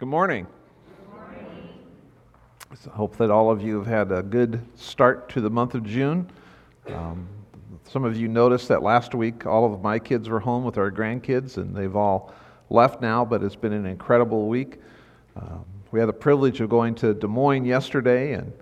Good morning. I hope that all of you have had a good start to the month of June. Um, some of you noticed that last week all of my kids were home with our grandkids, and they've all left now, but it's been an incredible week. Um, we had the privilege of going to Des Moines yesterday and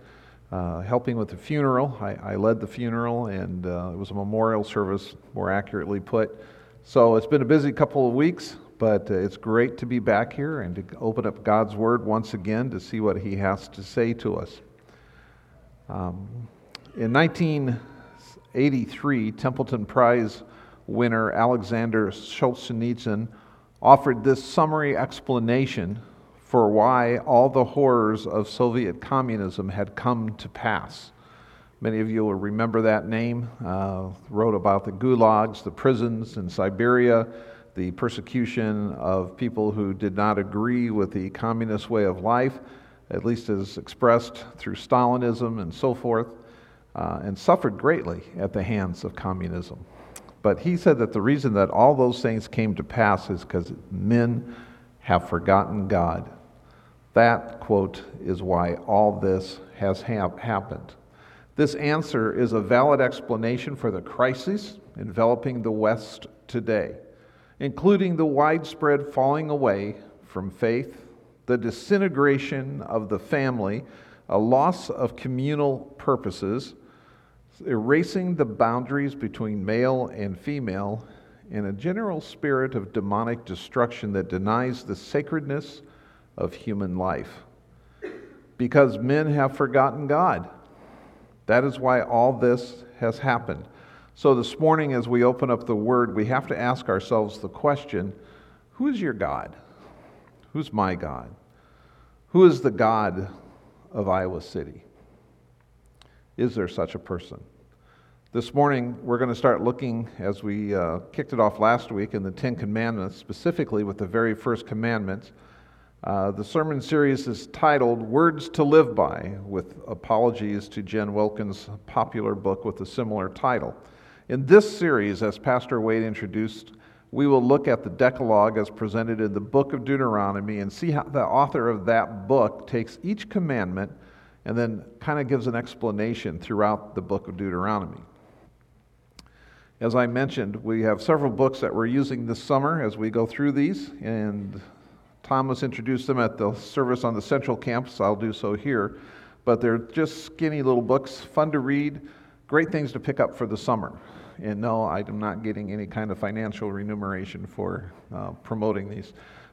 uh, helping with the funeral. I, I led the funeral, and uh, it was a memorial service, more accurately put. So it's been a busy couple of weeks, but uh, it's great to be back here and to open up God's Word once again to see what He has to say to us. Um, in 1983, Templeton Prize winner Alexander Solzhenitsyn offered this summary explanation for why all the horrors of Soviet communism had come to pass. Many of you will remember that name. Uh, wrote about the gulags, the prisons in Siberia, the persecution of people who did not agree with the communist way of life, at least as expressed through Stalinism and so forth, uh, and suffered greatly at the hands of communism. But he said that the reason that all those things came to pass is because men have forgotten God. That, quote, is why all this has ha- happened. This answer is a valid explanation for the crisis enveloping the West today, including the widespread falling away from faith, the disintegration of the family, a loss of communal purposes, erasing the boundaries between male and female, and a general spirit of demonic destruction that denies the sacredness of human life. Because men have forgotten God. That is why all this has happened. So, this morning, as we open up the Word, we have to ask ourselves the question Who is your God? Who's my God? Who is the God of Iowa City? Is there such a person? This morning, we're going to start looking, as we uh, kicked it off last week, in the Ten Commandments, specifically with the very first commandments. Uh, the sermon series is titled Words to Live By, with apologies to Jen Wilkins' popular book with a similar title. In this series, as Pastor Wade introduced, we will look at the Decalogue as presented in the book of Deuteronomy and see how the author of that book takes each commandment and then kind of gives an explanation throughout the book of Deuteronomy. As I mentioned, we have several books that we're using this summer as we go through these, and Thomas introduced them at the service on the central campus. I'll do so here. But they're just skinny little books, fun to read, great things to pick up for the summer. And no, I'm not getting any kind of financial remuneration for uh, promoting these.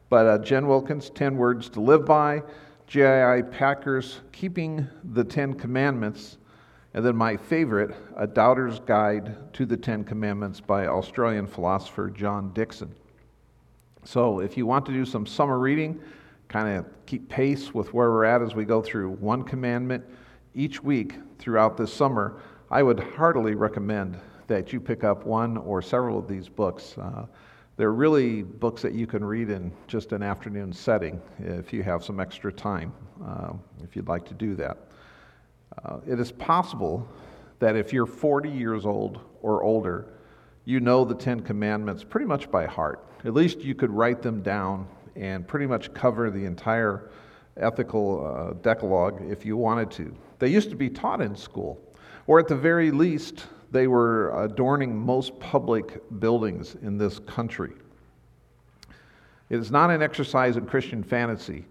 But uh, Jen Wilkins, 10 Words to Live By, J.I. Packer's Keeping the Ten Commandments, and then my favorite, A Doubter's Guide to the Ten Commandments by Australian philosopher John Dickson. So, if you want to do some summer reading, kind of keep pace with where we're at as we go through one commandment each week throughout this summer, I would heartily recommend that you pick up one or several of these books. Uh, they're really books that you can read in just an afternoon setting if you have some extra time, uh, if you'd like to do that. Uh, it is possible that if you're 40 years old or older, you know the Ten Commandments pretty much by heart. At least you could write them down and pretty much cover the entire ethical uh, decalogue if you wanted to. They used to be taught in school, or at the very least, they were adorning most public buildings in this country. It is not an exercise in Christian fantasy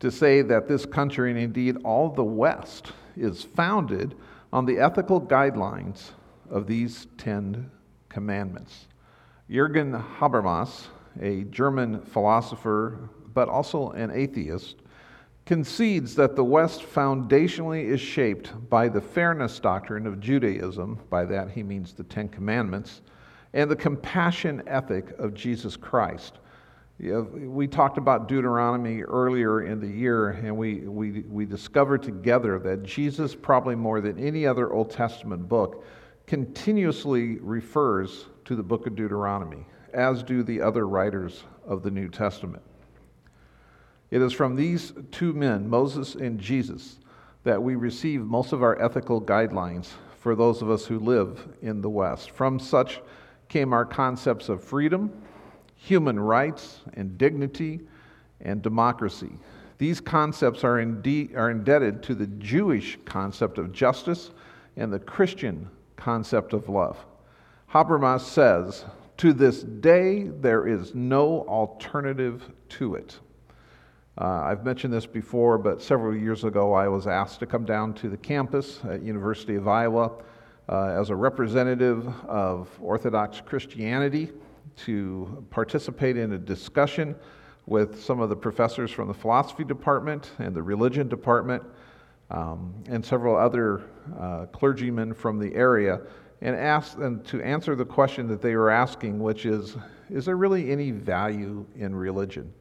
to say that this country, and indeed all the West, is founded on the ethical guidelines of these Ten Commandments. Jürgen Habermas, a German philosopher but also an atheist, concedes that the West foundationally is shaped by the fairness doctrine of Judaism, by that he means the Ten Commandments, and the compassion ethic of Jesus Christ. We talked about Deuteronomy earlier in the year, and we, we, we discovered together that Jesus, probably more than any other Old Testament book, continuously refers to the book of Deuteronomy, as do the other writers of the New Testament. It is from these two men, Moses and Jesus, that we receive most of our ethical guidelines for those of us who live in the West. From such came our concepts of freedom, human rights and dignity, and democracy. These concepts are, indeed, are indebted to the Jewish concept of justice and the Christian concept of love. Habermas says, To this day, there is no alternative to it. Uh, I've mentioned this before, but several years ago, I was asked to come down to the campus at University of Iowa uh, as a representative of Orthodox Christianity to participate in a discussion with some of the professors from the philosophy department and the religion department um, and several other uh, clergymen from the area and ask them to answer the question that they were asking, which is Is there really any value in religion?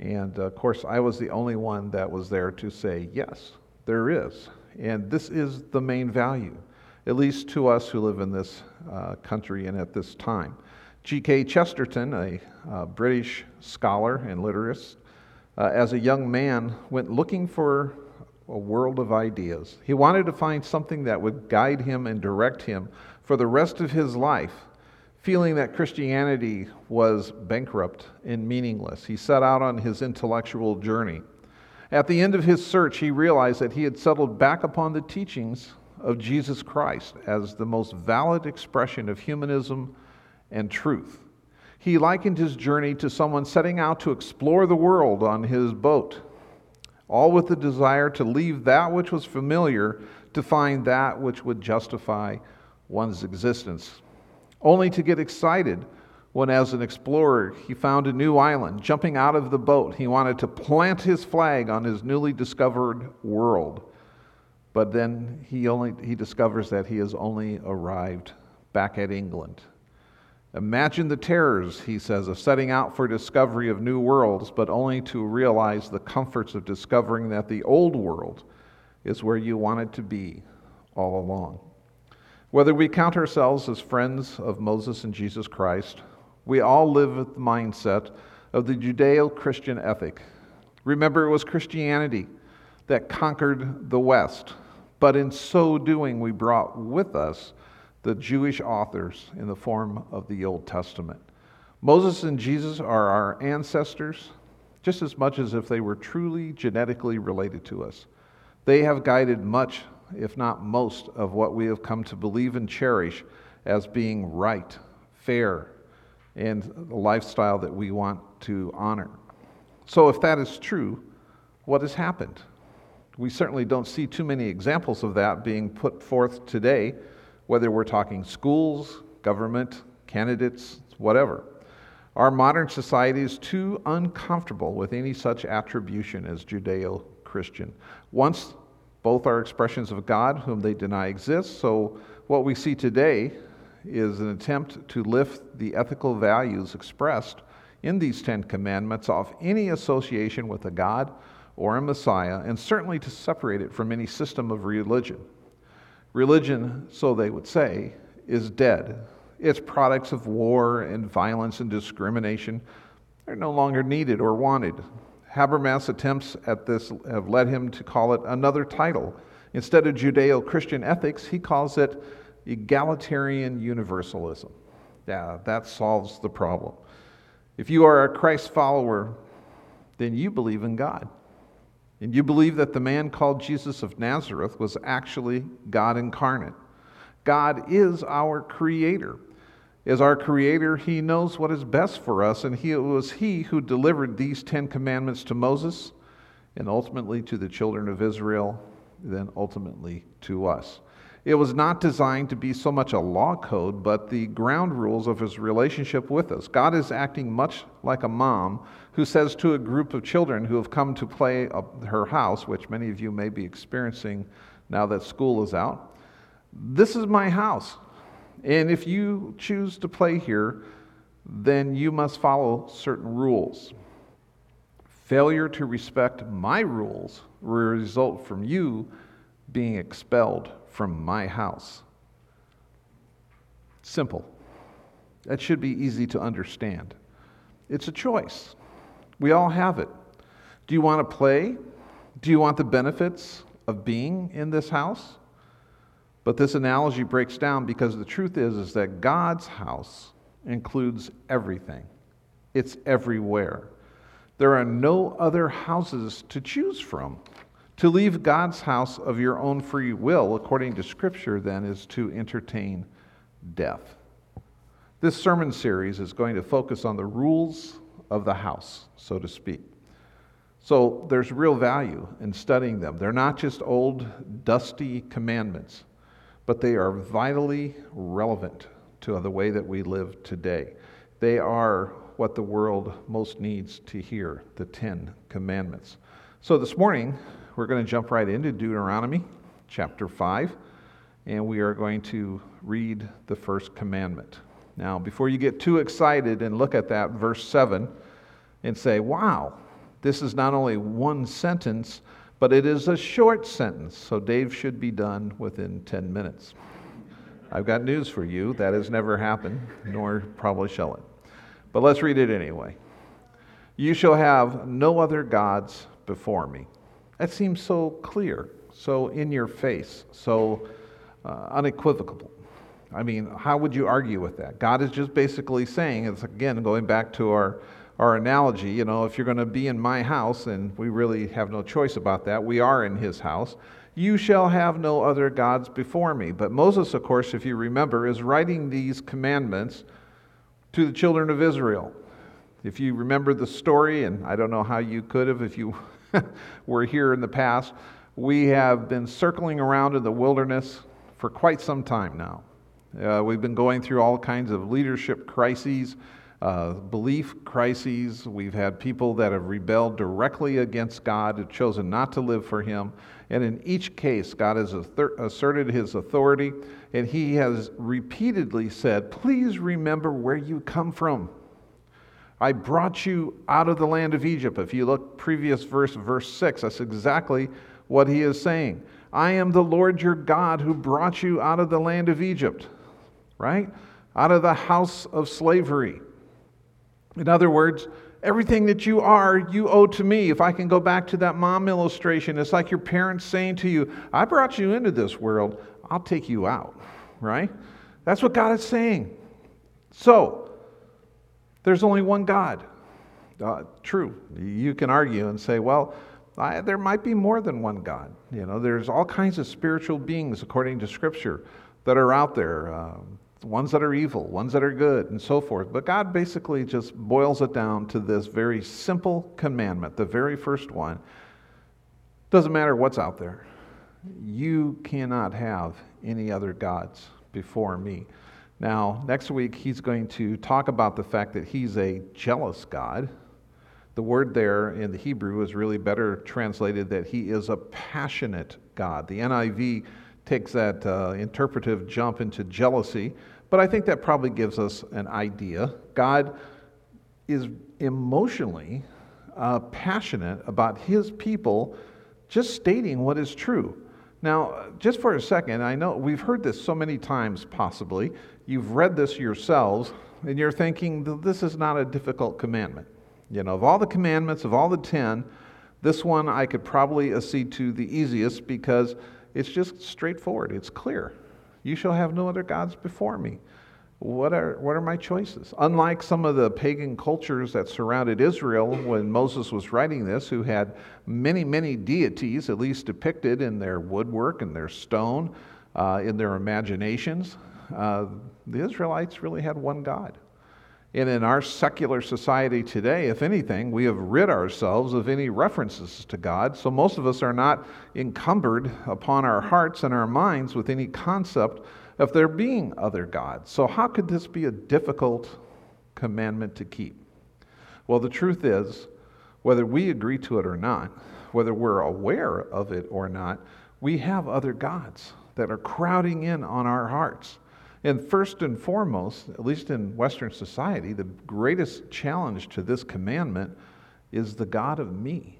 And uh, of course, I was the only one that was there to say, Yes, there is. And this is the main value, at least to us who live in this uh, country and at this time. G.K. Chesterton, a uh, British scholar and literist, uh, as a young man went looking for a world of ideas. He wanted to find something that would guide him and direct him for the rest of his life, feeling that Christianity was bankrupt and meaningless. He set out on his intellectual journey. At the end of his search, he realized that he had settled back upon the teachings of Jesus Christ as the most valid expression of humanism and truth. He likened his journey to someone setting out to explore the world on his boat, all with the desire to leave that which was familiar to find that which would justify one's existence, only to get excited when, as an explorer, he found a new island. Jumping out of the boat, he wanted to plant his flag on his newly discovered world. But then he, only, he discovers that he has only arrived back at England. Imagine the terrors, he says, of setting out for discovery of new worlds, but only to realize the comforts of discovering that the old world is where you wanted to be all along. Whether we count ourselves as friends of Moses and Jesus Christ, we all live with the mindset of the Judeo Christian ethic. Remember, it was Christianity that conquered the West, but in so doing, we brought with us the Jewish authors in the form of the Old Testament. Moses and Jesus are our ancestors just as much as if they were truly genetically related to us. They have guided much, if not most, of what we have come to believe and cherish as being right, fair, and the lifestyle that we want to honor. So, if that is true, what has happened? We certainly don't see too many examples of that being put forth today whether we're talking schools, government, candidates, whatever. Our modern society is too uncomfortable with any such attribution as Judeo Christian. Once both are expressions of God, whom they deny exists, so what we see today is an attempt to lift the ethical values expressed in these Ten Commandments off any association with a God or a Messiah, and certainly to separate it from any system of religion. Religion, so they would say, is dead. Its products of war and violence and discrimination are no longer needed or wanted. Habermas' attempts at this have led him to call it another title. Instead of Judeo Christian ethics, he calls it egalitarian universalism. Yeah, that solves the problem. If you are a Christ follower, then you believe in God. And you believe that the man called Jesus of Nazareth was actually God incarnate. God is our creator. As our creator, he knows what is best for us, and he, it was he who delivered these Ten Commandments to Moses and ultimately to the children of Israel, then ultimately to us. It was not designed to be so much a law code, but the ground rules of his relationship with us. God is acting much like a mom who says to a group of children who have come to play her house, which many of you may be experiencing now that school is out, This is my house. And if you choose to play here, then you must follow certain rules. Failure to respect my rules will result from you being expelled from my house. Simple. That should be easy to understand. It's a choice. We all have it. Do you want to play? Do you want the benefits of being in this house? But this analogy breaks down because the truth is, is that God's house includes everything. It's everywhere. There are no other houses to choose from. To leave God's house of your own free will, according to Scripture, then, is to entertain death. This sermon series is going to focus on the rules of the house, so to speak. So there's real value in studying them. They're not just old, dusty commandments, but they are vitally relevant to the way that we live today. They are what the world most needs to hear the Ten Commandments. So this morning, we're going to jump right into Deuteronomy chapter 5, and we are going to read the first commandment. Now, before you get too excited and look at that verse 7 and say, wow, this is not only one sentence, but it is a short sentence, so Dave should be done within 10 minutes. I've got news for you. That has never happened, nor probably shall it. But let's read it anyway. You shall have no other gods before me. That seems so clear, so in your face, so uh, unequivocal. I mean, how would you argue with that? God is just basically saying, it's again going back to our, our analogy, you know, if you're going to be in my house, and we really have no choice about that, we are in his house, you shall have no other gods before me. But Moses, of course, if you remember, is writing these commandments to the children of Israel. If you remember the story, and I don't know how you could have if you were here in the past, we have been circling around in the wilderness for quite some time now. Uh, we've been going through all kinds of leadership crises, uh, belief crises. We've had people that have rebelled directly against God, have chosen not to live for Him. And in each case, God has asserted His authority, and He has repeatedly said, Please remember where you come from. I brought you out of the land of Egypt. If you look previous verse, verse 6, that's exactly what he is saying. I am the Lord your God who brought you out of the land of Egypt, right? Out of the house of slavery. In other words, everything that you are, you owe to me. If I can go back to that mom illustration, it's like your parents saying to you, I brought you into this world, I'll take you out, right? That's what God is saying. So, there's only one God. Uh, true. You can argue and say, well, I, there might be more than one God. You know, there's all kinds of spiritual beings, according to Scripture, that are out there. Uh, ones that are evil, ones that are good, and so forth. But God basically just boils it down to this very simple commandment, the very first one. Doesn't matter what's out there. You cannot have any other gods before me. Now, next week, he's going to talk about the fact that he's a jealous God. The word there in the Hebrew is really better translated that he is a passionate God. The NIV takes that uh, interpretive jump into jealousy, but I think that probably gives us an idea. God is emotionally uh, passionate about his people just stating what is true. Now, just for a second, I know we've heard this so many times, possibly. You've read this yourselves, and you're thinking, this is not a difficult commandment. You know, of all the commandments, of all the ten, this one I could probably accede to the easiest because it's just straightforward, it's clear. You shall have no other gods before me. What are, what are my choices? Unlike some of the pagan cultures that surrounded Israel when Moses was writing this, who had many, many deities, at least depicted in their woodwork and their stone, uh, in their imaginations, uh, the Israelites really had one God. And in our secular society today, if anything, we have rid ourselves of any references to God. So most of us are not encumbered upon our hearts and our minds with any concept of there being other gods. So, how could this be a difficult commandment to keep? Well, the truth is, whether we agree to it or not, whether we're aware of it or not, we have other gods that are crowding in on our hearts. And first and foremost, at least in Western society, the greatest challenge to this commandment is the God of me.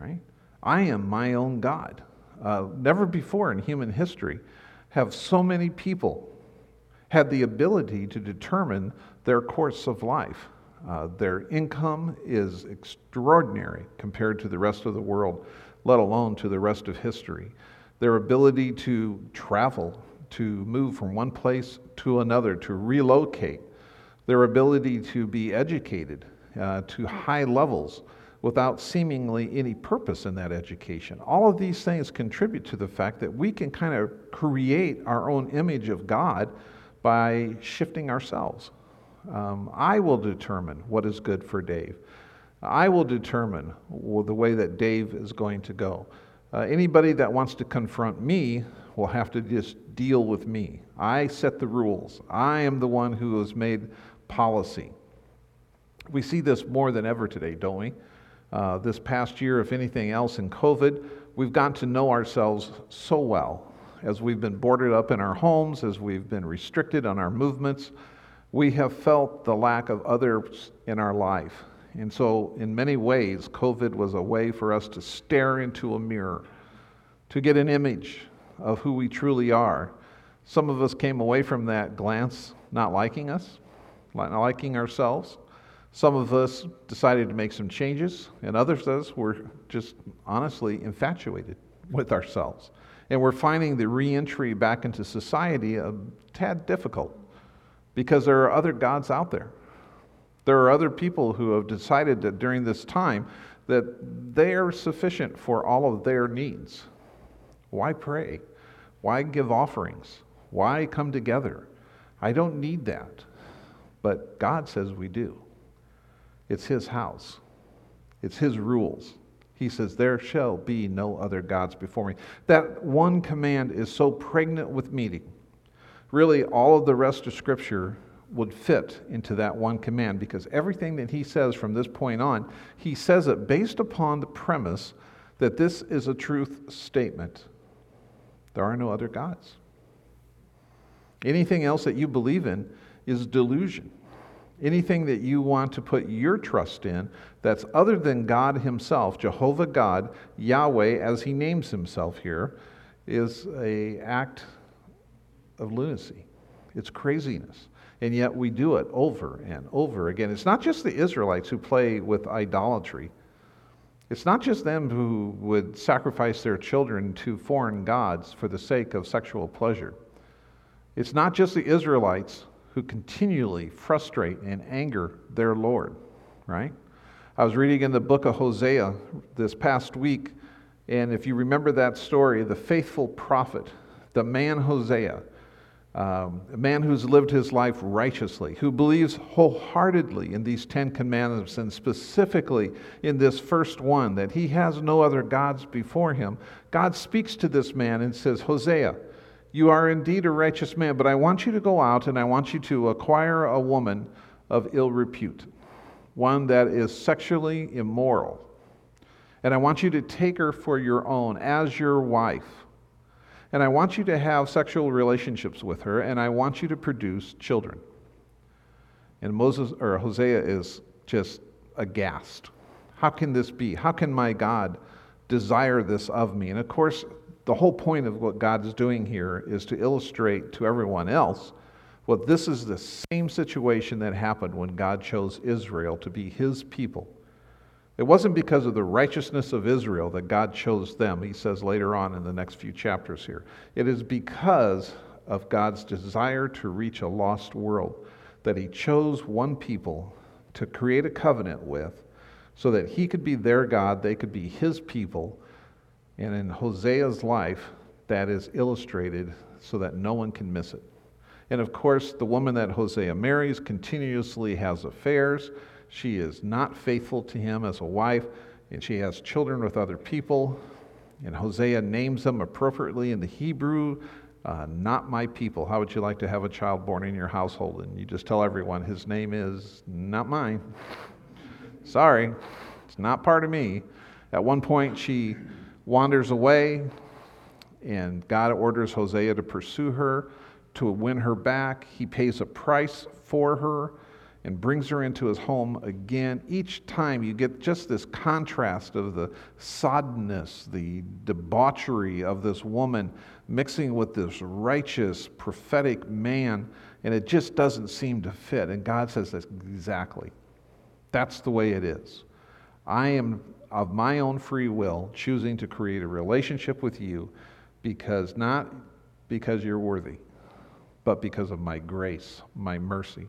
Right? I am my own God. Uh, never before in human history have so many people had the ability to determine their course of life. Uh, their income is extraordinary compared to the rest of the world, let alone to the rest of history. Their ability to travel, to move from one place to another, to relocate, their ability to be educated uh, to high levels without seemingly any purpose in that education. All of these things contribute to the fact that we can kind of create our own image of God by shifting ourselves. Um, I will determine what is good for Dave. I will determine the way that Dave is going to go. Uh, anybody that wants to confront me will have to just deal with me. I set the rules. I am the one who has made policy. We see this more than ever today, don't we? Uh, this past year, if anything else, in COVID, we've gotten to know ourselves so well. As we've been boarded up in our homes, as we've been restricted on our movements, we have felt the lack of others in our life. And so, in many ways, COVID was a way for us to stare into a mirror, to get an image of who we truly are. Some of us came away from that glance not liking us, not liking ourselves. Some of us decided to make some changes, and others of us were just honestly infatuated with ourselves. And we're finding the reentry back into society a tad difficult because there are other gods out there. There are other people who have decided that during this time that they are sufficient for all of their needs. Why pray? Why give offerings? Why come together? I don't need that. But God says we do. It's His house, it's His rules. He says, There shall be no other gods before me. That one command is so pregnant with meaning. Really, all of the rest of Scripture would fit into that one command because everything that he says from this point on, he says it based upon the premise that this is a truth statement. There are no other gods. Anything else that you believe in is delusion. Anything that you want to put your trust in that's other than God Himself, Jehovah God, Yahweh, as He names Himself here, is a act of lunacy. It's craziness. And yet we do it over and over again. It's not just the Israelites who play with idolatry. It's not just them who would sacrifice their children to foreign gods for the sake of sexual pleasure. It's not just the Israelites who continually frustrate and anger their Lord, right? I was reading in the book of Hosea this past week, and if you remember that story, the faithful prophet, the man Hosea, um, a man who's lived his life righteously, who believes wholeheartedly in these Ten Commandments, and specifically in this first one, that he has no other gods before him, God speaks to this man and says, Hosea, you are indeed a righteous man, but I want you to go out and I want you to acquire a woman of ill repute, one that is sexually immoral. And I want you to take her for your own as your wife and I want you to have sexual relationships with her, and I want you to produce children. And Moses or Hosea is just aghast. How can this be? How can my God desire this of me? And of course, the whole point of what God is doing here is to illustrate to everyone else well, this is the same situation that happened when God chose Israel to be his people. It wasn't because of the righteousness of Israel that God chose them, he says later on in the next few chapters here. It is because of God's desire to reach a lost world that he chose one people to create a covenant with so that he could be their God, they could be his people. And in Hosea's life, that is illustrated so that no one can miss it. And of course, the woman that Hosea marries continuously has affairs. She is not faithful to him as a wife, and she has children with other people. And Hosea names them appropriately in the Hebrew, uh, not my people. How would you like to have a child born in your household? And you just tell everyone his name is not mine. Sorry, it's not part of me. At one point, she wanders away, and God orders Hosea to pursue her, to win her back. He pays a price for her and brings her into his home again. Each time you get just this contrast of the soddenness, the debauchery of this woman mixing with this righteous, prophetic man, and it just doesn't seem to fit. And God says that's exactly. That's the way it is. I am of my own free will choosing to create a relationship with you because not because you're worthy, but because of my grace, my mercy.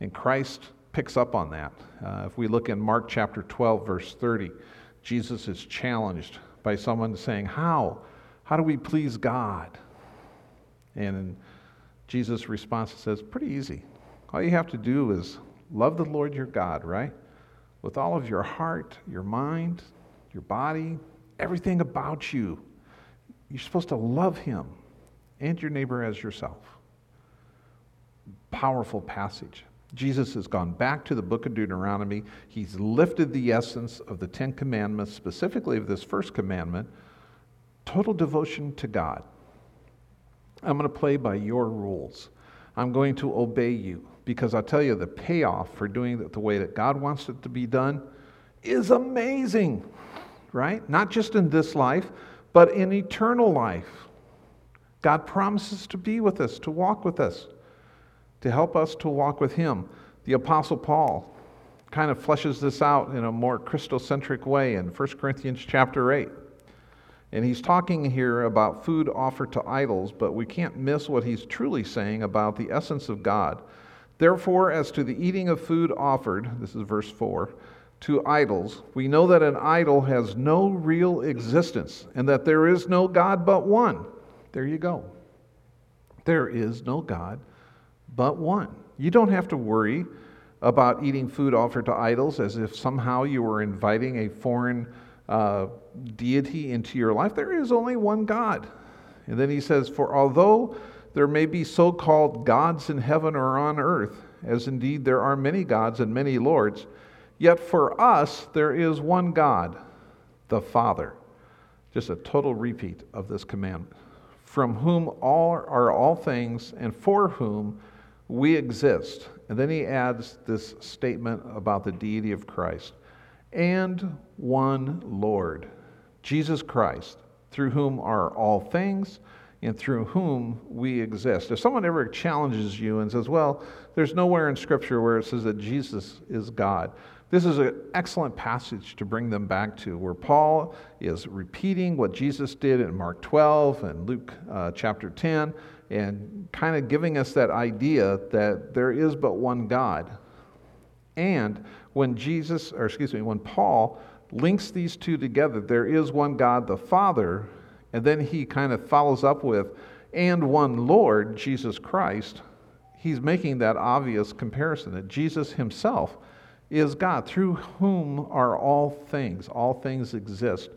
And Christ picks up on that. Uh, if we look in Mark chapter 12, verse 30, Jesus is challenged by someone saying, How? How do we please God? And Jesus' response says, Pretty easy. All you have to do is love the Lord your God, right? With all of your heart, your mind, your body, everything about you. You're supposed to love him and your neighbor as yourself. Powerful passage. Jesus has gone back to the book of Deuteronomy. He's lifted the essence of the Ten Commandments, specifically of this first commandment total devotion to God. I'm going to play by your rules. I'm going to obey you because I'll tell you the payoff for doing it the way that God wants it to be done is amazing, right? Not just in this life, but in eternal life. God promises to be with us, to walk with us, to help us to walk with Him. The Apostle Paul kind of fleshes this out in a more Christocentric way in 1 Corinthians chapter 8. And he's talking here about food offered to idols, but we can't miss what he's truly saying about the essence of God. Therefore, as to the eating of food offered, this is verse 4, to idols, we know that an idol has no real existence and that there is no God but one. There you go. There is no God but one. You don't have to worry about eating food offered to idols as if somehow you were inviting a foreign uh, deity into your life. There is only one God. And then he says, For although there may be so called gods in heaven or on earth, as indeed there are many gods and many lords, yet for us there is one God, the Father. Just a total repeat of this commandment. From whom all are all things, and for whom we exist. And then he adds this statement about the deity of Christ. And one Lord, Jesus Christ, through whom are all things and through whom we exist. If someone ever challenges you and says, well, there's nowhere in Scripture where it says that Jesus is God, this is an excellent passage to bring them back to, where Paul is repeating what Jesus did in Mark 12 and Luke uh, chapter 10, and kind of giving us that idea that there is but one God. And when Jesus, or excuse me, when Paul links these two together, there is one God, the Father, and then he kind of follows up with, and one Lord, Jesus Christ. He's making that obvious comparison that Jesus himself is God, through whom are all things. All things exist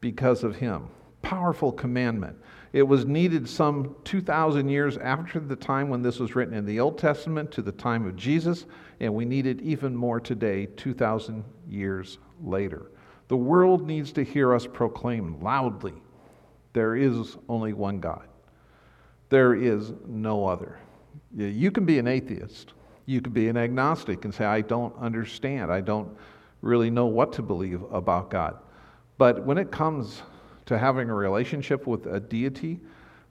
because of him. Powerful commandment. It was needed some 2,000 years after the time when this was written in the Old Testament to the time of Jesus, and we need it even more today, 2,000 years later. The world needs to hear us proclaim loudly there is only one God, there is no other. You can be an atheist, you can be an agnostic and say, I don't understand, I don't really know what to believe about God. But when it comes to having a relationship with a deity,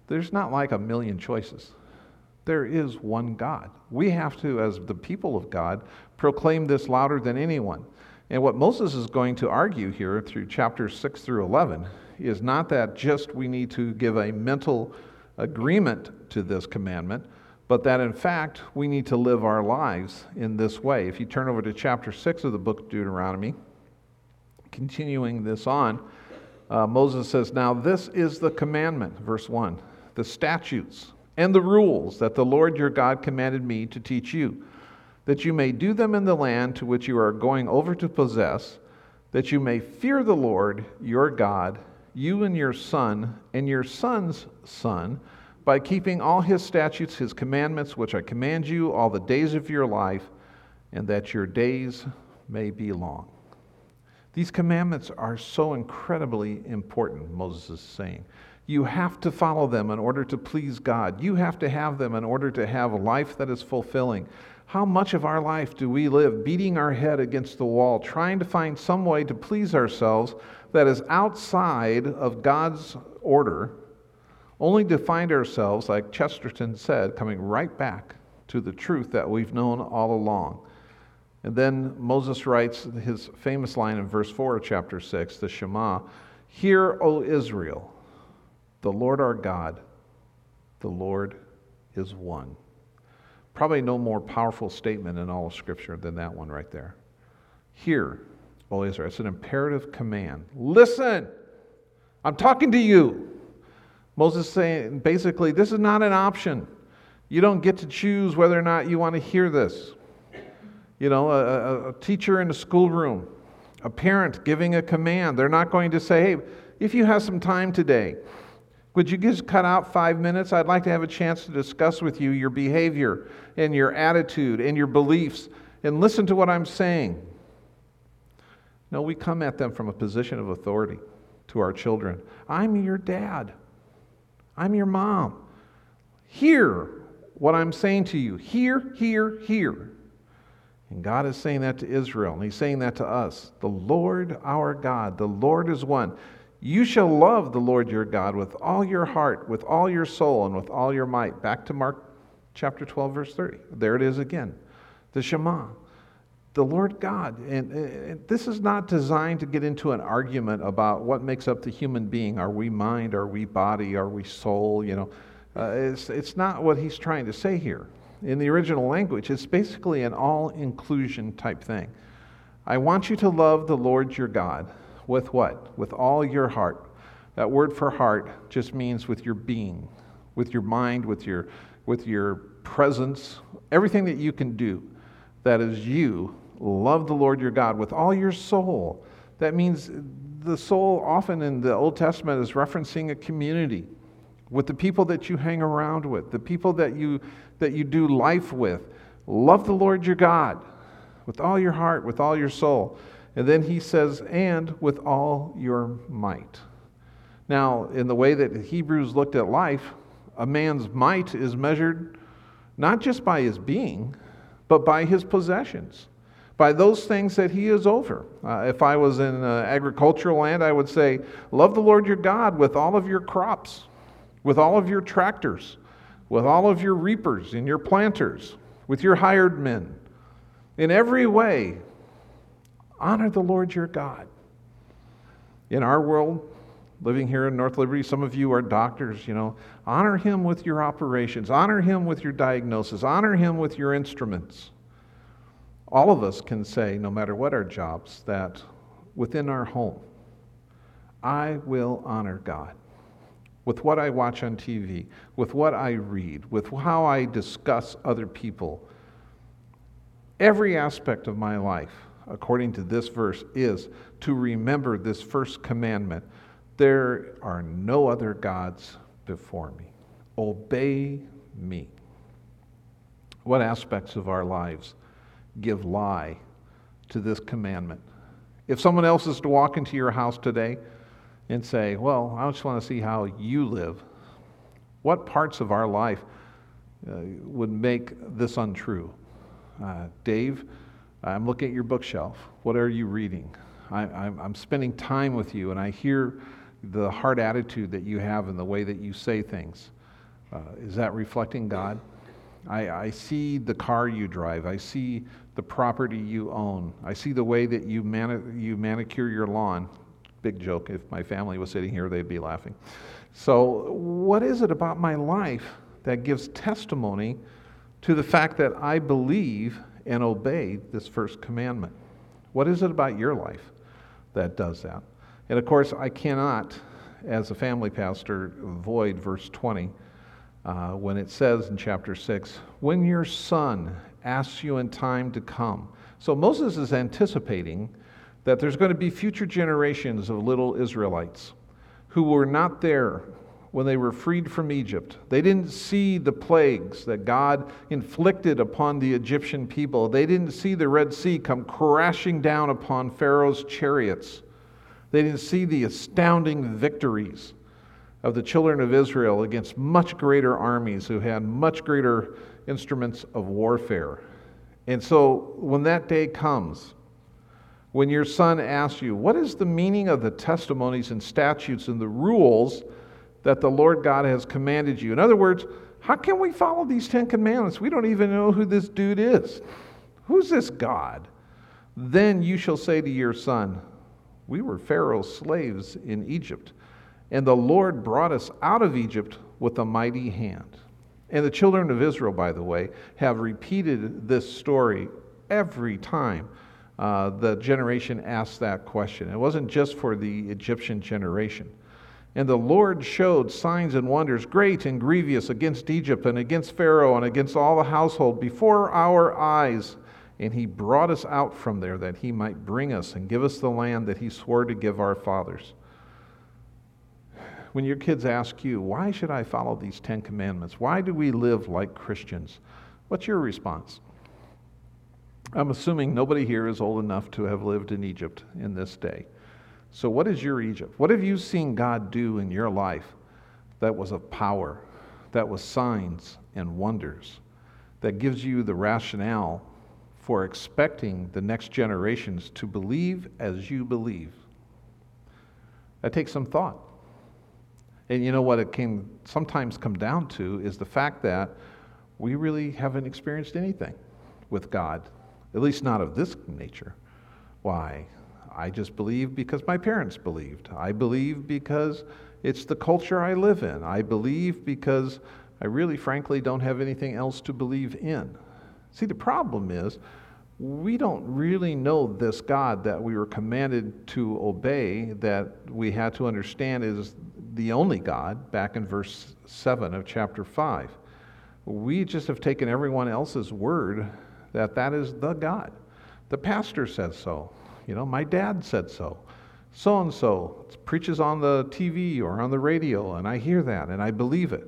there's not like a million choices. There is one God. We have to, as the people of God, proclaim this louder than anyone. And what Moses is going to argue here through chapters 6 through 11 is not that just we need to give a mental agreement to this commandment, but that in fact we need to live our lives in this way. If you turn over to chapter 6 of the book of Deuteronomy, continuing this on, uh, Moses says, Now this is the commandment, verse 1, the statutes and the rules that the Lord your God commanded me to teach you, that you may do them in the land to which you are going over to possess, that you may fear the Lord your God, you and your son, and your son's son, by keeping all his statutes, his commandments, which I command you all the days of your life, and that your days may be long. These commandments are so incredibly important, Moses is saying. You have to follow them in order to please God. You have to have them in order to have a life that is fulfilling. How much of our life do we live beating our head against the wall, trying to find some way to please ourselves that is outside of God's order, only to find ourselves, like Chesterton said, coming right back to the truth that we've known all along? And then Moses writes his famous line in verse 4 of chapter 6, the Shema Hear, O Israel, the Lord our God, the Lord is one. Probably no more powerful statement in all of Scripture than that one right there. Hear, O Israel. It's an imperative command. Listen, I'm talking to you. Moses saying basically, this is not an option. You don't get to choose whether or not you want to hear this. You know, a, a, teacher in a schoolroom, a parent giving a command, they're not going to say, hey, if you have some time today, would you just cut out five minutes? I'd like to have a chance to discuss with you your behavior and your attitude and your beliefs and listen to what I'm saying. No, we come at them from a position of authority to our children. I'm your dad. I'm your mom. Hear what I'm saying to you. Hear, hear, hear. And God is saying that to Israel, and He's saying that to us. The Lord our God, the Lord is one. You shall love the Lord your God with all your heart, with all your soul, and with all your might. Back to Mark chapter 12, verse 30. There it is again. The Shema. The Lord God. And, and this is not designed to get into an argument about what makes up the human being. Are we mind? Are we body? Are we soul? You know, uh, it's, it's not what he's trying to say here. In the original language, it's basically an all inclusion type thing. I want you to love the Lord your God with what? With all your heart. That word for heart just means with your being, with your mind, with your, with your presence, everything that you can do that is you. Love the Lord your God with all your soul. That means the soul, often in the Old Testament, is referencing a community with the people that you hang around with, the people that you, that you do life with. Love the Lord your God with all your heart, with all your soul. And then he says, and with all your might. Now, in the way that Hebrews looked at life, a man's might is measured not just by his being, but by his possessions, by those things that he is over. Uh, if I was in uh, agricultural land, I would say, Love the Lord your God with all of your crops, with all of your tractors, with all of your reapers and your planters, with your hired men. In every way, Honor the Lord your God. In our world, living here in North Liberty, some of you are doctors, you know. Honor him with your operations, honor him with your diagnosis, honor him with your instruments. All of us can say, no matter what our jobs, that within our home, I will honor God with what I watch on TV, with what I read, with how I discuss other people. Every aspect of my life, according to this verse, is to remember this first commandment there are no other gods before me. Obey me. What aspects of our lives give lie to this commandment? If someone else is to walk into your house today and say, Well, I just want to see how you live, what parts of our life uh, would make this untrue? Uh, Dave, I'm looking at your bookshelf. What are you reading? I, am spending time with you, and I hear the hard attitude that you have and the way that you say things. Uh, is that reflecting God? I, I, see the car you drive. I see the property you own. I see the way that you, mani- you manicure your lawn. Big joke. If my family was sitting here, they'd be laughing. So, what is it about my life that gives testimony to the fact that I believe and obey this first commandment. What is it about your life that does that? And of course, I cannot, as a family pastor, avoid verse 20 uh, when it says in chapter 6, when your son asks you in time to come. So Moses is anticipating that there's going to be future generations of little Israelites who were not there when they were freed from Egypt. They didn't see the plagues that God inflicted upon the Egyptian people. They didn't see the Red Sea come crashing down upon Pharaoh's chariots. They didn't see the astounding victories of the children of Israel against much greater armies who had much greater instruments of warfare. And so when that day comes, when your son asks you, What is the meaning of the testimonies and statutes and the rules that the Lord God has commanded you. In other words, how can we follow these Ten Commandments? We don't even know who this dude is. Who's this God? Then you shall say to your son, We were Pharaoh's slaves in Egypt, and the Lord brought us out of Egypt with a mighty hand. And the children of Israel, by the way, have repeated this story every time uh, the generation asked that question. It wasn't just for the Egyptian generation. And the Lord showed signs and wonders great and grievous against Egypt and against Pharaoh and against all the household before our eyes. And he brought us out from there that he might bring us and give us the land that he swore to give our fathers when your kids ask you, why should I follow these Ten Commandments? Why do we live like Christians? What's your response? I'm assuming nobody here is old enough to have lived in Egypt in this day. So, what is your Egypt? What have you seen God do in your life that was of power, that was signs and wonders, that gives you the rationale for expecting the next generations to believe as you believe? That takes some thought. And you know what it can sometimes come down to is the fact that we really haven't experienced anything with God, at least not of this nature. Why? I just believe because my parents believed. I believe because it's the culture I live in. I believe because I really, frankly, don't have anything else to believe in. See, the problem is we don't really know this God that we were commanded to obey, that we had to understand is the only God, back in verse 7 of chapter 5. We just have taken everyone else's word that that is the God. The pastor says so. You know, my dad said so. So and so preaches on the TV or on the radio, and I hear that and I believe it.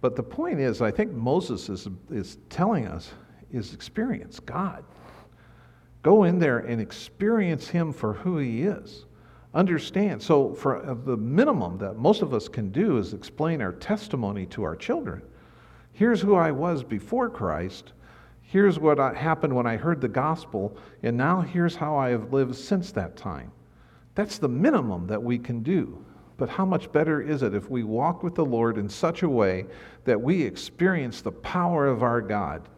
But the point is, I think Moses is, is telling us is experience God. Go in there and experience Him for who He is understand. So, for uh, the minimum that most of us can do is explain our testimony to our children. Here's who I was before Christ. Here's what happened when I heard the gospel, and now here's how I have lived since that time. That's the minimum that we can do. But how much better is it if we walk with the Lord in such a way that we experience the power of our God?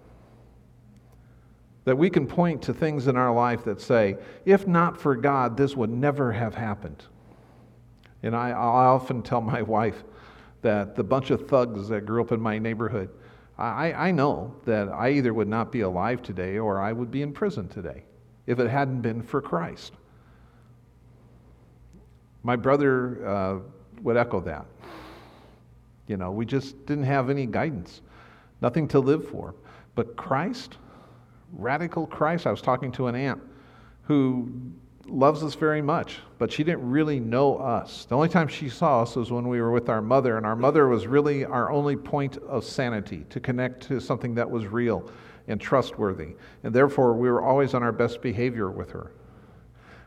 That we can point to things in our life that say, if not for God, this would never have happened. And I, I often tell my wife that the bunch of thugs that grew up in my neighborhood, I, I know that I either would not be alive today or I would be in prison today if it hadn't been for Christ. My brother uh, would echo that. You know, we just didn't have any guidance, nothing to live for. But Christ, radical Christ. I was talking to an aunt who loves us very much, but she didn't really know us. The only time she saw us was when we were with our mother, and our mother was really our only point of sanity to connect to something that was real and trustworthy. And therefore, we were always on our best behavior with her.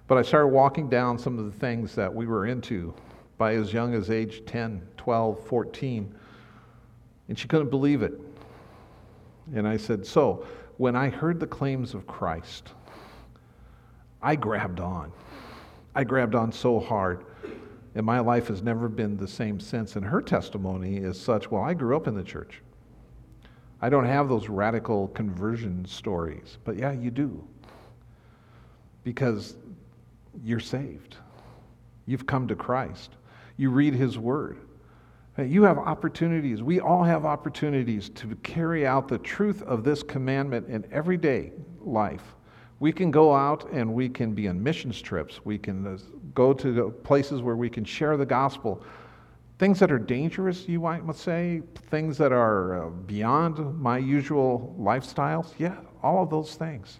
But I started walking down some of the things that we were into by as young as age 10, 12, 14, and she couldn't believe it. And I said, So, when I heard the claims of Christ, I grabbed on. I grabbed on so hard. And my life has never been the same since. And her testimony is such well, I grew up in the church. I don't have those radical conversion stories, but yeah, you do. Because you're saved. You've come to Christ. You read His Word. You have opportunities. We all have opportunities to carry out the truth of this commandment in everyday life. We can go out and we can be on missions trips. We can uh, go to places where we can share the gospel. Things that are dangerous, you might say, things that are uh, beyond my usual lifestyles. Yeah, all of those things.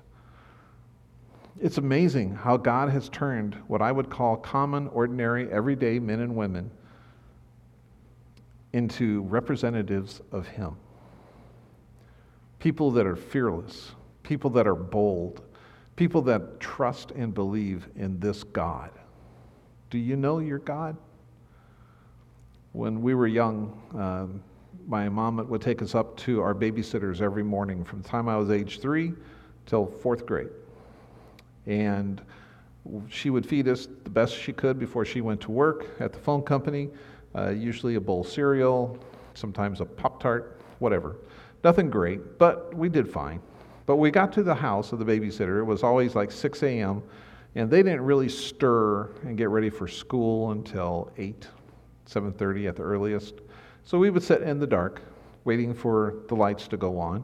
It's amazing how God has turned what I would call common, ordinary, everyday men and women into representatives of Him. People that are fearless, people that are bold, people that trust and believe in this God. Do you know your God? When we were young, um, my mom would take us up to our babysitters every morning from the time I was age three till fourth grade. And she would feed us the best she could before she went to work at the phone company uh, usually a bowl of cereal, sometimes a Pop Tart, whatever. Nothing great, but we did fine. But we got to the house of the babysitter. It was always like 6 a.m., and they didn't really stir and get ready for school until 8, 7.30 at the earliest. So we would sit in the dark waiting for the lights to go on.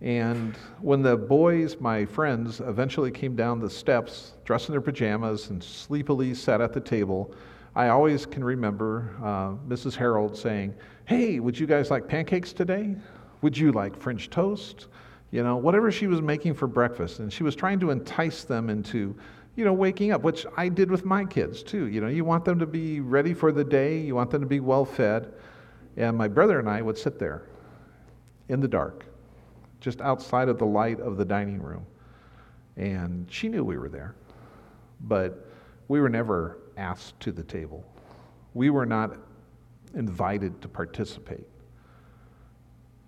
And when the boys, my friends, eventually came down the steps, dressed in their pajamas, and sleepily sat at the table, I always can remember uh, Mrs. Harold saying, Hey, would you guys like pancakes today? Would you like French toast? You know, whatever she was making for breakfast. And she was trying to entice them into, you know, waking up, which I did with my kids too. You know, you want them to be ready for the day, you want them to be well fed. And my brother and I would sit there in the dark, just outside of the light of the dining room. And she knew we were there, but we were never asked to the table. We were not invited to participate.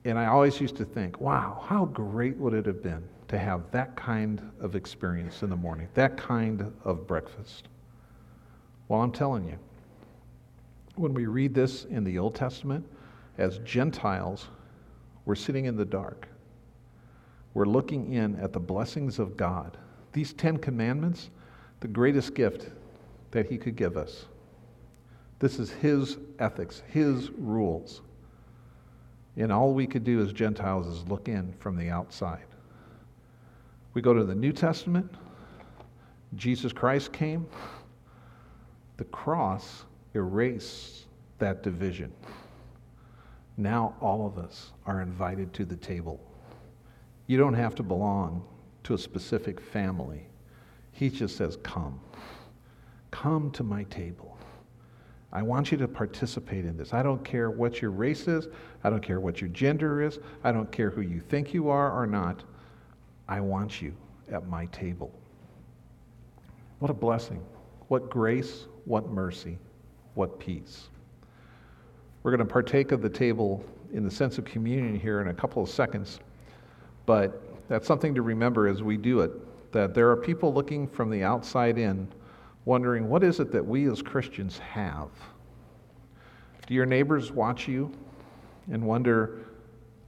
And I always used to think, wow, how great would it have been to have that kind of experience in the morning, that kind of breakfast? Well, I'm telling you, when we read this in the Old Testament, as Gentiles, we're sitting in the dark. We're looking in at the blessings of God. These Ten Commandments, the greatest gift that He could give us. This is His ethics, His rules. And all we could do as Gentiles is look in from the outside. We go to the New Testament. Jesus Christ came. The cross erased that division. Now all of us are invited to the table. You don't have to belong to a specific family. He just says, Come. Come to my table. I want you to participate in this. I don't care what your race is. I don't care what your gender is. I don't care who you think you are or not. I want you at my table. What a blessing. What grace. What mercy. What peace. We're going to partake of the table in the sense of communion here in a couple of seconds. But that's something to remember as we do it that there are people looking from the outside in wondering what is it that we as Christians have? Do your neighbors watch you and wonder,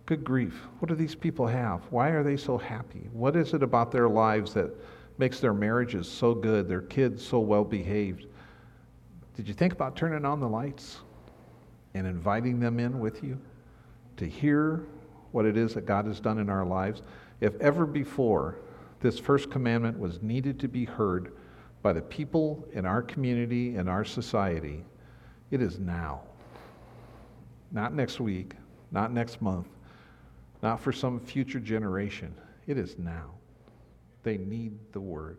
good grief, what do these people have? Why are they so happy? What is it about their lives that makes their marriages so good, their kids so well behaved? Did you think about turning on the lights and inviting them in with you to hear what it is that God has done in our lives? If ever before this first commandment was needed to be heard, by the people in our community and our society, it is now. Not next week, not next month, not for some future generation. It is now. They need the word.